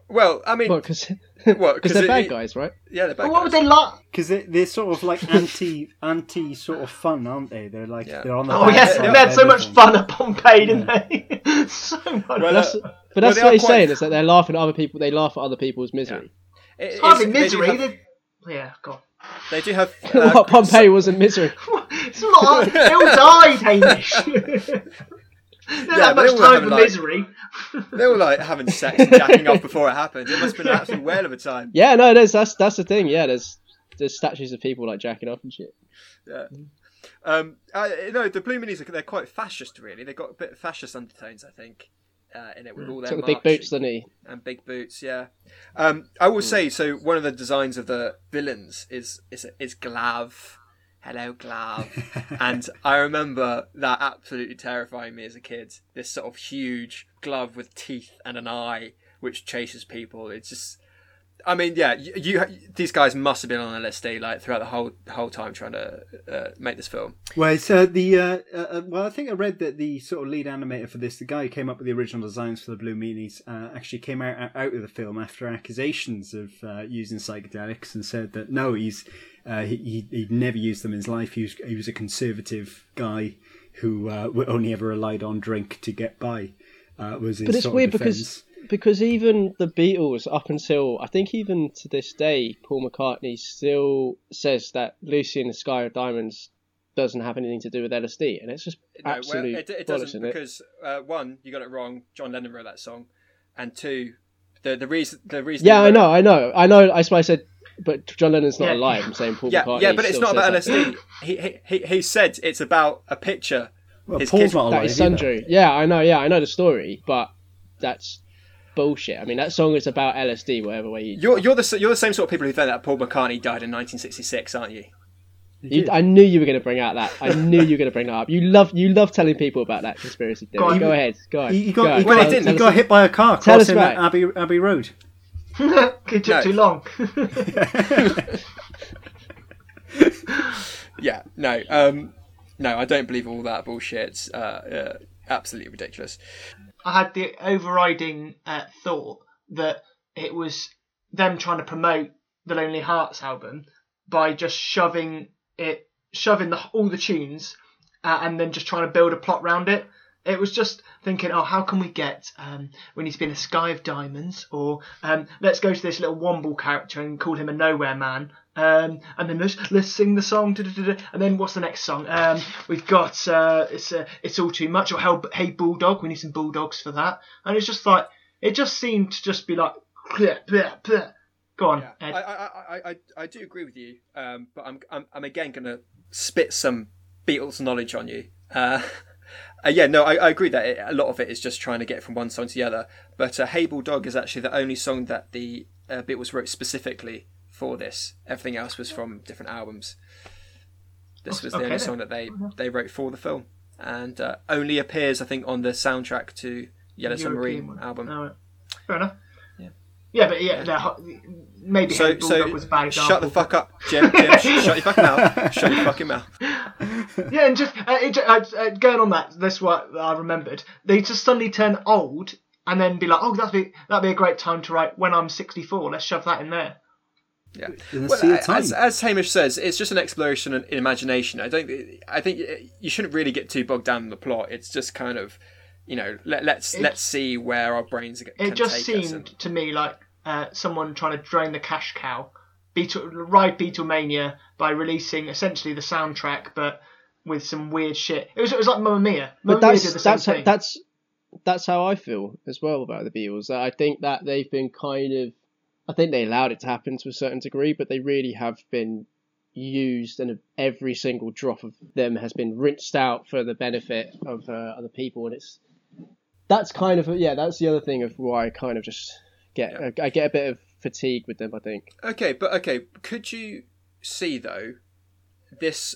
Well, I mean, Well, because what? Because they're it- bad it- guys, right? Yeah, they're bad But what would they like? Because they, they're sort of like anti anti sort of fun, aren't they? They're like Yeah. they're on the. Oh yes, side they had so much fun at Pompeii, didn't they? so much. Well, That's, uh, but that's they what he's quite- saying is that they're laughing at other people. They laugh at other people's misery. It- it's it's- hardly they misery. have- They, yeah, God. They do have. uh, what Pompeii wasn't misery. It's not. They all died, Hamish. they Yeah, don't have much time have, for like- misery. They were like having sex and jacking off before it happened. It must have been an absolute whale of a time. Yeah, no, there's that's that's the thing. Yeah, there's there's statues of people like jacking off and shit. Yeah. Um, I, no, the Blue Meanies are they're quite fascist, really. They've got a bit of fascist undertones, I think, uh, in it with all their Got the big boots, doesn't he? and big boots. Yeah. Um, I will say so. One of the designs of the villains is is is Glav. Hello, Glav. and I remember that absolutely terrifying me as a kid. This sort of huge glove with teeth and an eye which chases people. It's just. I mean, yeah, you, you these guys must have been on LSD like throughout the whole whole time trying to uh, make this film. Well, it's, uh, the uh, uh, well, I think I read that the sort of lead animator for this, the guy who came up with the original designs for the Blue Meanies, uh, actually came out out of the film after accusations of uh, using psychedelics and said that no, he's uh, he he he'd never used them in his life. He was he was a conservative guy who only ever relied on drink to get by. Uh, was his But it's sort weird defense. because because even the Beatles, up until I think even to this day, Paul McCartney still says that Lucy in the Sky of Diamonds doesn't have anything to do with LSD, and it's just No, well, it, it bollocks, doesn't isn't it? because uh, one, you got it wrong. John Lennon wrote that song, and two, the the reason the reason. Yeah, I know, I know, I know. That's why I said, but John Lennon's not Yeah. alive. I'm saying Paul Yeah, McCartney. yeah, but it's not about. LSD. He, he he he said it's about a picture. Well, his Paul's kids- not That alive is either. Sundry. Yeah, I know. Yeah, I know the story, but that's bullshit. I mean, that song is about LSD, whatever way you. You're you're the s- you're the same sort of people who think that Paul McCartney died in 1966, aren't you? You, I knew you were going to bring out that. I knew you were going to bring that up. You love you love telling people about that conspiracy theory. Go Go, on. ahead. Go ahead. He, he go got, ahead. he Well, got, he didn't. he Tell got hit by a car Tell crossing about it. Abbey Abbey Road. it took No. too long. Yeah, no, um, no, I don't believe all that bullshit. It's uh, uh, absolutely ridiculous. I had the overriding uh, thought that it was them trying to promote the Lonely Hearts album by just shoving it, shoving the, all the tunes, uh, and then just trying to build a plot around it. It was just thinking, oh, how can we get? Um, we need to be in a sky of diamonds, or um, let's go to this little Womble character and call him a nowhere man. Um, and then let's, let's sing the song. da-da-da-da. And then what's the next song? Um, we've got uh, it's uh, it's all too much. Or Hell, hey bulldog, we need some bulldogs for that. And it's just like it just seemed to just be like bleh, bleh, bleh. Go on, Yeah, Ed. I, I, I, I, I do agree with you, um, but I'm, I'm, I'm again going to spit some Beatles knowledge on you. Uh, uh, yeah, no, I, I agree that it, a lot of it is just trying to get from one song to the other. But uh, Hey Bulldog is actually the only song that the uh, Beatles wrote specifically for this. Everything else was from different albums. This was the Okay only song that they, they wrote for the film, and uh, only appears, I think, on the soundtrack to Yellow Submarine one. album. Alright. Fair enough. Yeah. Yeah, but yeah, maybe So, Hey so was a bad example. shut the fuck up, Jim. Jim shut your fucking mouth. Shut your fucking mouth. Yeah, and just uh, it, uh, uh, going on that, that's what I remembered. They just suddenly turn old and then be like, "Oh, that'd be that'd be a great time to write when I'm 64. Let's shove that in there." Yeah. In the Well, sea of time. as, as Hamish says, it's just an exploration in, in imagination. I don't. I think you shouldn't really get too bogged down in the plot. It's just kind of, you know, let, let's It- let's see where our brains can It just take seemed and- to me like uh, someone trying to drain the cash cow, Beatle, ride Beatlemania by releasing essentially the soundtrack, but with some weird shit. It was it was like Mamma Mia. Mamma But Mia that's did the same that's how, thing. that's that's how I feel as well about the Beatles. I think that they've been kind of, I think they allowed it to happen to a certain degree, but they really have been used, and every single drop of them has been rinsed out for the benefit of uh, other people, and it's that's kind of yeah, that's the other thing of why I kind of just get I get a bit of fatigue with them. I think. Okay, but okay, could you see though this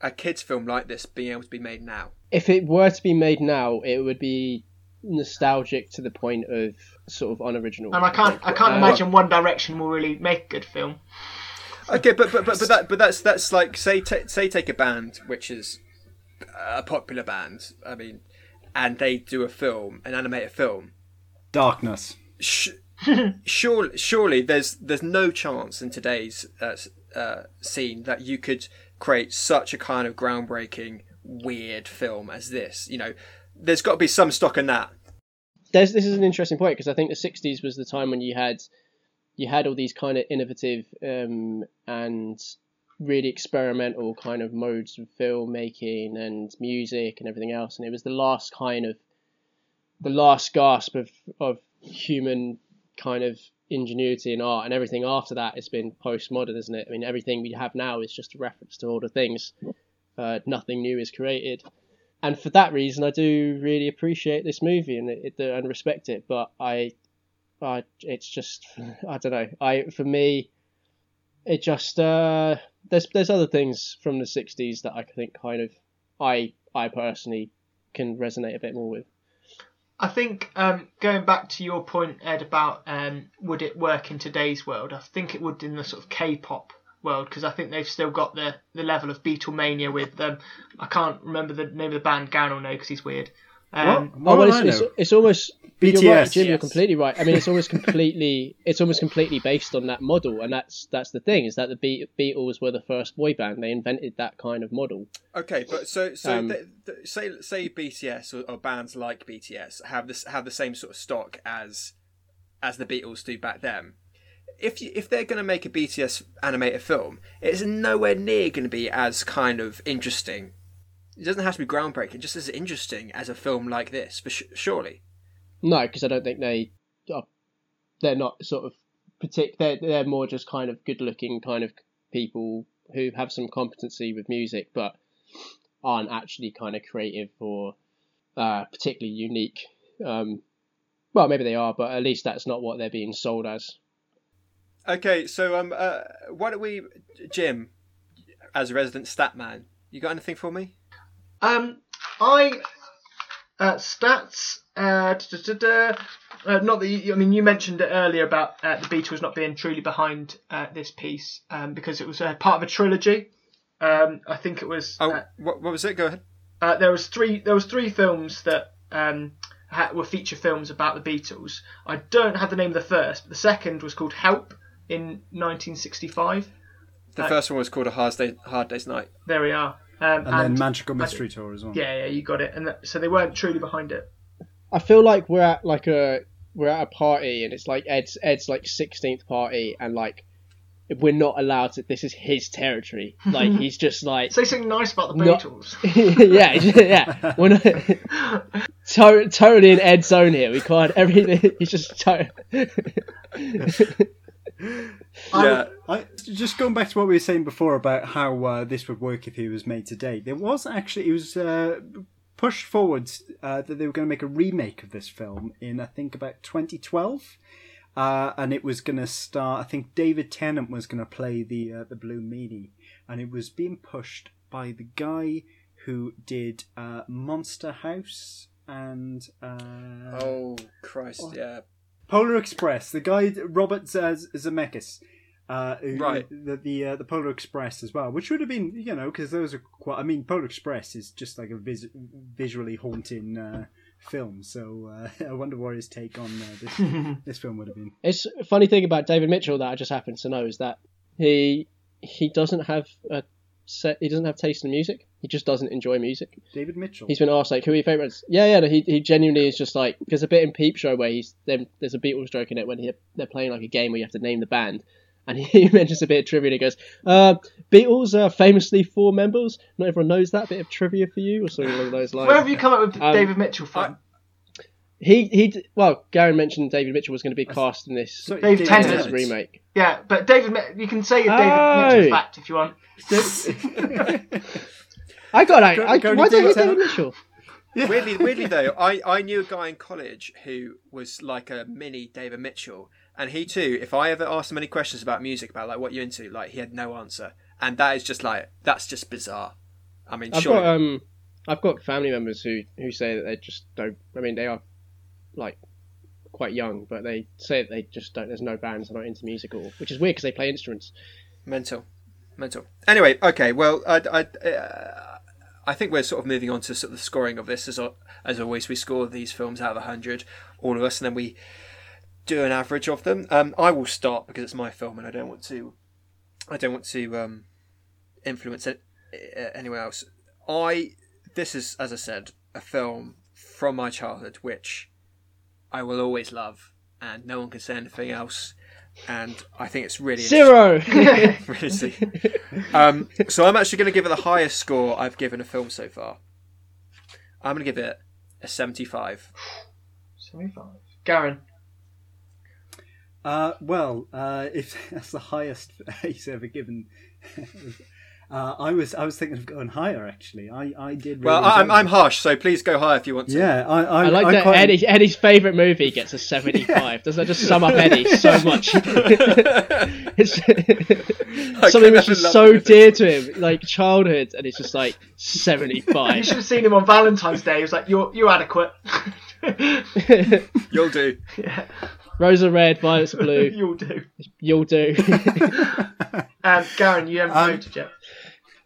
a kids film like this being able to be made now? if it were to be made now, it would be nostalgic to the point of sort of unoriginal. and I can't I can't Uh, imagine One Direction will really make a good film. Okay, but but but, but that but that's that's like say ta say take a band which is a popular band. I mean, and they do a film, an animated film. Darkness. Sh- surely, surely there's there's no chance in today's uh, uh, scene that you could create such a kind of groundbreaking weird film as this. You know, there's got to be some stock in that. There's, this is an interesting point because I think the '60s was the time when you had you had all these kind of innovative um, and really experimental kind of modes of filmmaking and music and everything else, and it was the last kind of the last gasp of of human kind of ingenuity and art, and everything after that has been postmodern, isn't it? I mean, everything we have now is just a reference to older things. Uh, nothing new is created and for that reason, I do really appreciate this movie and it, it, and respect it. But I, I, it's just I don't know. I for me, it just uh, there's there's other things from the '60s that I think kind of I I personally can resonate a bit more with. I think um, going back to your point, Ed, about um, would it work in today's world? I think it would in the sort of K-pop world because I think they've still got the, the level of Beatlemania with them. I can't remember the name of the band. Garen will know because he's weird. Um, Oh, well, I it's, it's, know. it's almost BTS, You're right, Jim. You're completely right. I mean, it's almost completely it's almost completely based on that model, and that's that's the thing is that the Be- Beatles were the first boy band. They invented that kind of model. Okay, but so so Um, th th say say BTS or, or bands like BTS have this have the same sort of stock as as the Beatles do back then. If you, if they're going to make a BTS animated film, it's nowhere near going to be as kind of interesting. It doesn't have to be groundbreaking, just as interesting as a film like this, for sh- surely. No, because I don't think they are. They're not sort of partic- They're they're more just kind of good-looking kind of people who have some competency with music, but aren't actually kind of creative or uh, particularly unique. Um, well, maybe they are, but at least that's not what they're being sold as. Okay, so um, uh, why don't we, Jim, as a resident stat man, you got anything for me? Um, I uh, stats. Uh, da, da, da, da. Uh, not that you, I mean you mentioned it earlier about uh, the Beatles not being truly behind uh, this piece um, because it was uh, part of a trilogy. Um, I think it was. Oh, uh, what, what was it? Go ahead. uh, there was three. There was three films that um, ha- were feature films about the Beatles. I don't have the name of the first, but the second was called Help in 1965. The Uh, first one was called A Hard, Day, Hard Day's Night. There we are. Um, And, then Magical Mystery Tour as well. yeah, yeah, you got it. And that, so they weren't truly behind it. I feel like we're at like a we're at a party and it's like Ed's Ed's like sixteenth party and like we're not allowed to. This is his territory. Like he's just like Say something nice about the No. Beatles. yeah, yeah. We're not, to- totally in Ed's zone here. We can't everything. He's just to- yeah. I, just going back to what we were saying before about how uh, this would work if it was made today. There was actually it was uh, pushed forward uh, that they were going to make a remake of this film in I think about 2012. Uh, and it was going to start. I think David Tennant was going to play the uh, the Blue Meanie, and it was being pushed by the guy who did uh, Monster House and uh, Oh Christ! Yeah. Polar Express. The guy Robert Z- Zemeckis, uh, who- Right. The the, uh, the Polar Express as well, which would have been you know because those are quite. I mean, Polar Express is just like a vis- visually haunting uh, film. So uh, I wonder what his take on uh, this this film would have been. It's a funny thing about David Mitchell that I just happen to know is that he he doesn't have a set. He doesn't have taste in music. He just doesn't enjoy music. David Mitchell. He's been asked like, "Who are your favorites?" Yeah, yeah. no, He he genuinely is just like there's a bit in Peep Show where he's them, there's a Beatles joke in it when he, they're playing like a game where you have to name the band, and he mentions a bit of trivia and he goes, uh, "Beatles are famously four members. Not everyone knows that bit of trivia for you, or something along those lines." Where have you come up with Um, David Mitchell from? He he. Well, Garen mentioned David Mitchell was going to be cast in this, So- Dave in Tennant. this remake. yeah, but David, you can say a David Oh. Mitchell fact if you want. I got I, Go- I, go why don't you David David Mitchell? weirdly, weirdly though, I, I knew a guy in college who was like a mini David Mitchell, and he too. If I ever asked him any questions about music, about like what you're into, like he had no answer, and that is just like that's just bizarre. I mean, I've surely, got um, I've got family members who who say that they just don't. I mean, they are like quite young, but they say that they just don't. There's no bands they're not into music at all, which is weird because they play instruments. mental, mental. Anyway, okay. Well, I, I, uh, I think we're sort of moving on to sort of the scoring of this. As as always, we score these films out of hundred, all of us, and then we do an average of them. Um, I will start because it's my film, and I don't want to. I don't want to um, influence it, uh, anyone else. I this is, as I said, a film from my childhood which I will always love, and no one can say anything else. And I think it's really Zero. Really? um, so I'm actually going to give it the highest score I've given a film so far. I'm going to give it a 75. 75. Garen. Uh, well, uh, if that's the highest he's ever given, uh, I was I was thinking of going higher. Actually, I I did. Really Well, I- I'm, I'm harsh, so please go higher if you want to. Yeah, I I, I like that quite- Eddie, Eddie's favourite movie gets a 75. Doesn't that just sum up Eddie so much? it's something which is so it. dear to him, like childhood, and it's just like 75. You should have seen him on Valentine's Day. He was like, "You're you're adequate." You'll do. yeah, Rosa red, violets blue. you'll do. You'll do. Um, Garen, you haven't Um, voted yet.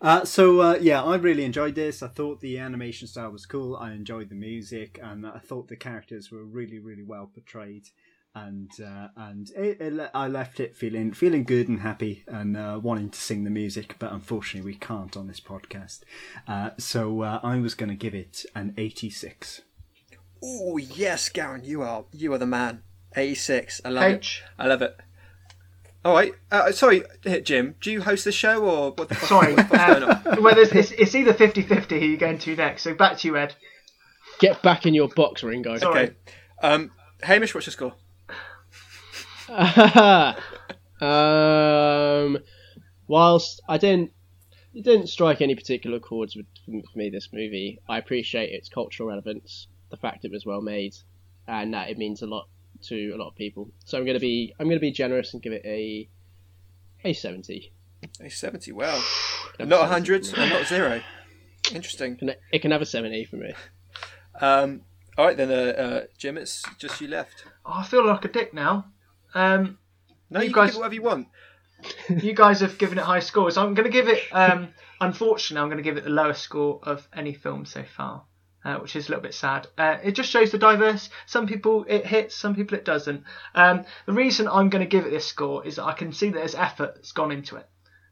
Uh, so uh, yeah, I really enjoyed this. I thought the animation style was cool. I enjoyed the music, and I thought the characters were really, really well portrayed. And uh, and it, it, I left it feeling feeling good and happy, and uh, wanting to sing the music. But unfortunately, we can't on this podcast. Uh, so uh, I was going to give it an eighty-six. Oh yes, Garen, you are you are the man. 86. I love H. it. I love it. All right. Uh, sorry, uh, Jim. Do you host the show or what the fuck? Sorry. What's going on? Uh, well, it's, it's either 50-50 who you're going to next. So back to you, Ed. Get back in your box, Ringo. Sorry. Okay. Um, Hamish, what's your score? um, whilst I didn't, it didn't strike any particular chords with, for me. This movie, I appreciate its cultural relevance, the fact it was well made, and that it means a lot to a lot of people. So I'm gonna be, I'm gonna be generous and give it a, a seventy. A 70. Wow. Not 100 and not zero. Interesting. Can- It can have a seventy for me. Um, all right then, uh, uh, Jim. It's just you left. Oh, I feel like a dick now. Um, No, you, You can guys- give it whatever you want. you guys have given it high scores. I'm going to give it. Um, unfortunately, I'm going to give it the lowest score of any film so far, uh, which is a little bit sad. Uh, it just shows the diverse. Some people it hits, some people it doesn't. Um, the reason I'm going to give it this score is that I can see that there's effort that's gone into it.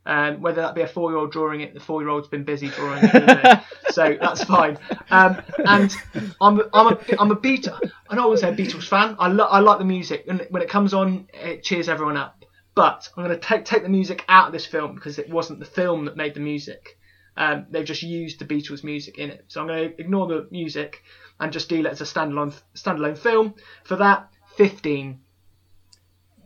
Um, whether that be a four-year-old drawing it, the four-year-old's been busy drawing it, so that's fine. Um, and I'm I'm a I'm a Beat I don't want to say a Beatles fan. I lo- I like the music, and when it comes on, it cheers everyone up. But I'm going to take take the music out of this film because it wasn't the film that made the music. Um, they've just used the Beatles music in it, so I'm going to ignore the music and just deal it as a standalone standalone film. For that, 15.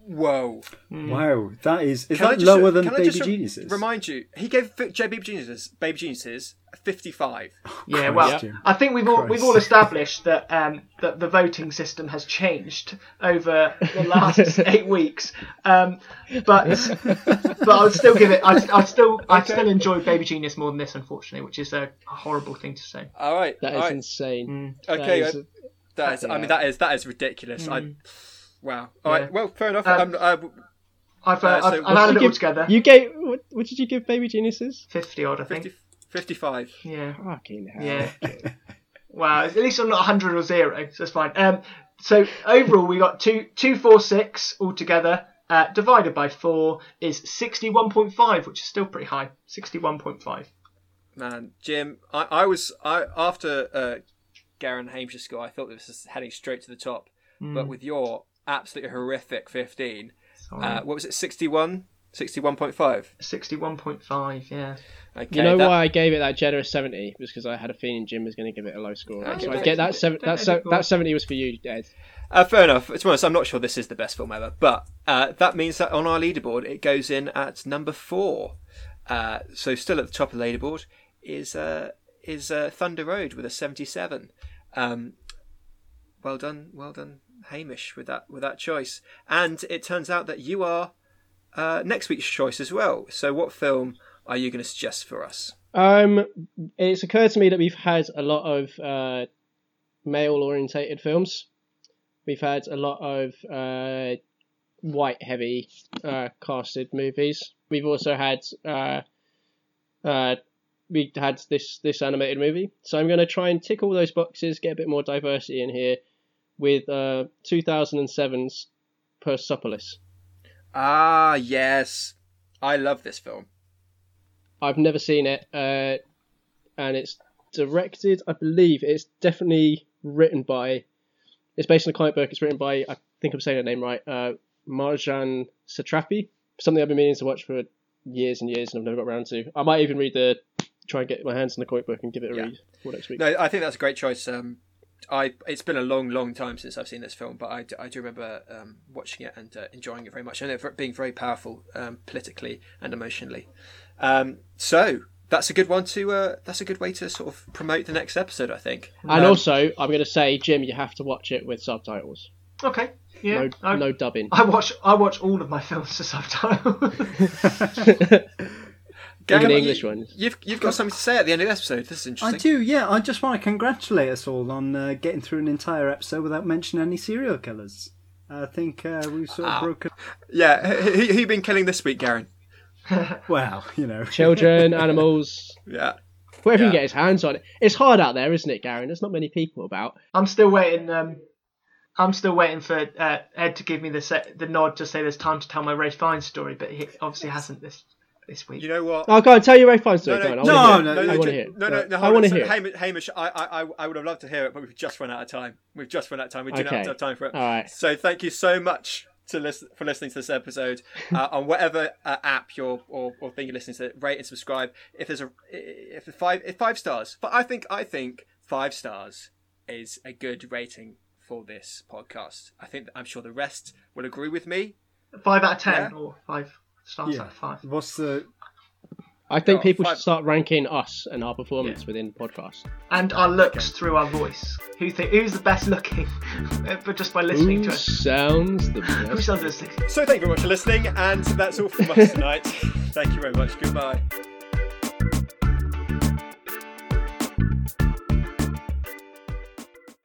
Whoa. Wow, that is is Can that just- lower than can I Baby just re- Geniuses? Remind you, he gave Fi- J Baby Geniuses, Baby Geniuses, fifty-five. Yeah, Christ, well, Jim. I think we've all we've all established that um, that the voting system has changed over the last eight weeks. Um, but but I'd still give it. I'd, I'd still I'd Okay. still enjoy Baby Genius more than this, unfortunately, which is a horrible thing to say. All right. That all is right. insane. Okay. That is- that is. I mean, that is that is ridiculous. I. Wow. All right. Yeah. Well, fair enough. Um, I'm, I, I've uh, Uh, so I've, I've added did it you all give- together. You gave what, what did you give Baby Geniuses? Fifty odd, I think. 50, 55. Yeah. Fucking hell. Yeah. Wow, at least I'm not 100 or zero, so that's fine. Um, so overall, we got two, two, four, six altogether. Uh, divided by four is 61.5, which is still pretty high. 61.5. Man, Jim, I, I was I after uh, Garen Hamish's score, I thought this was heading straight to the top. But with your absolutely horrific 15, Sorry. uh, what was it, 61? 61.5? 61.5, yeah. Okay, You know that- why I gave it that generous seventy? Was because I had a feeling Jim was going to give it a low score. Okay, so I get that seven, that, se- that seventy was for you, Ed. Uh, fair enough. To be honest, I'm not sure this is the best film ever, but uh, that means that on our leaderboard it goes in at number four. Uh, so still at the top of the leaderboard is uh, is uh, Thunder Road with a 77. Um, well done, well done, Hamish, with that with that choice. And it turns out that you are uh, next week's choice as well. So what film are you going to suggest for us? Um, it's occurred to me that we've had a lot of uh, male-orientated films. We've had a lot of uh, white-heavy uh, casted movies. We've also had uh, uh, we had this this animated movie. So I'm going to try and tick all those boxes, get a bit more diversity in here, with uh, 2007's Persepolis. Ah, yes, I love this film. I've never seen it, uh, and it's directed. I believe it's definitely written by. It's based on a comic book. It's written by. I think I'm saying her name right. Uh, Marjane Satrapi. Something I've been meaning to watch for years and years, and I've never got around to. I might even read the. Try and get my hands on the comic book and give it a Yeah. read for next week. No, I think that's a great choice. Um, I it's been a long, long time since I've seen this film, but I, do- I do remember um, watching it and uh, enjoying it very much, and it being very powerful um, politically and emotionally. Um, so that's a good one to. Uh, that's a good way to sort of promote the next episode. I think. And Um, also, I'm going to say, Jim, you have to watch it with subtitles. Okay, yeah. No, I, no dubbing. I watch I watch all of my films to subtitle. Gary, Even the you- English ones. You've you've got something to say at the end of the episode. This is interesting. I do, yeah. I just want to congratulate us all on uh, getting through an entire episode without mentioning any serial killers. I think uh, we've sort of Ah. broken. Yeah, who, who, who you been killing this week, Garen? Well, you know. Children, animals, Yeah. whoever Yeah. can get his hands on it. It's hard out there, isn't it, Garen? There's not many people about. I'm still waiting. Um, I'm still waiting for uh, Ed to give me the se- the nod to say there's time to tell my Ray Fiennes story, but he obviously hasn't this this week. You know what? Oh, go on, tell your Ray Fiennes story. No, no, no, wanna hear it. no, no, I want to hear it. no, no, no, I want to hear. Hamish, Hamish I, I, I- I would have loved to hear it, but we've just run out of time. We've just run out of time. We do not have time for it. All right. So thank you so much to listen for listening to this episode uh, on whatever uh, app you're or, or thing you're listening to. Rate and subscribe. If there's a if the five if five stars, but I think I think five stars is a good rating for this podcast. I think I'm sure the rest will agree with me. Five out of ten Yeah. or five stars Yeah. out of five. What's the. I think Oh, people five- should start ranking us and our performance within the podcast. And our looks through our voice. Who think who's the best looking? but just by listening Who to us. sounds the best. Who best? sounds listening? So thank you very much for listening, and that's all from us tonight. thank you very much. Goodbye.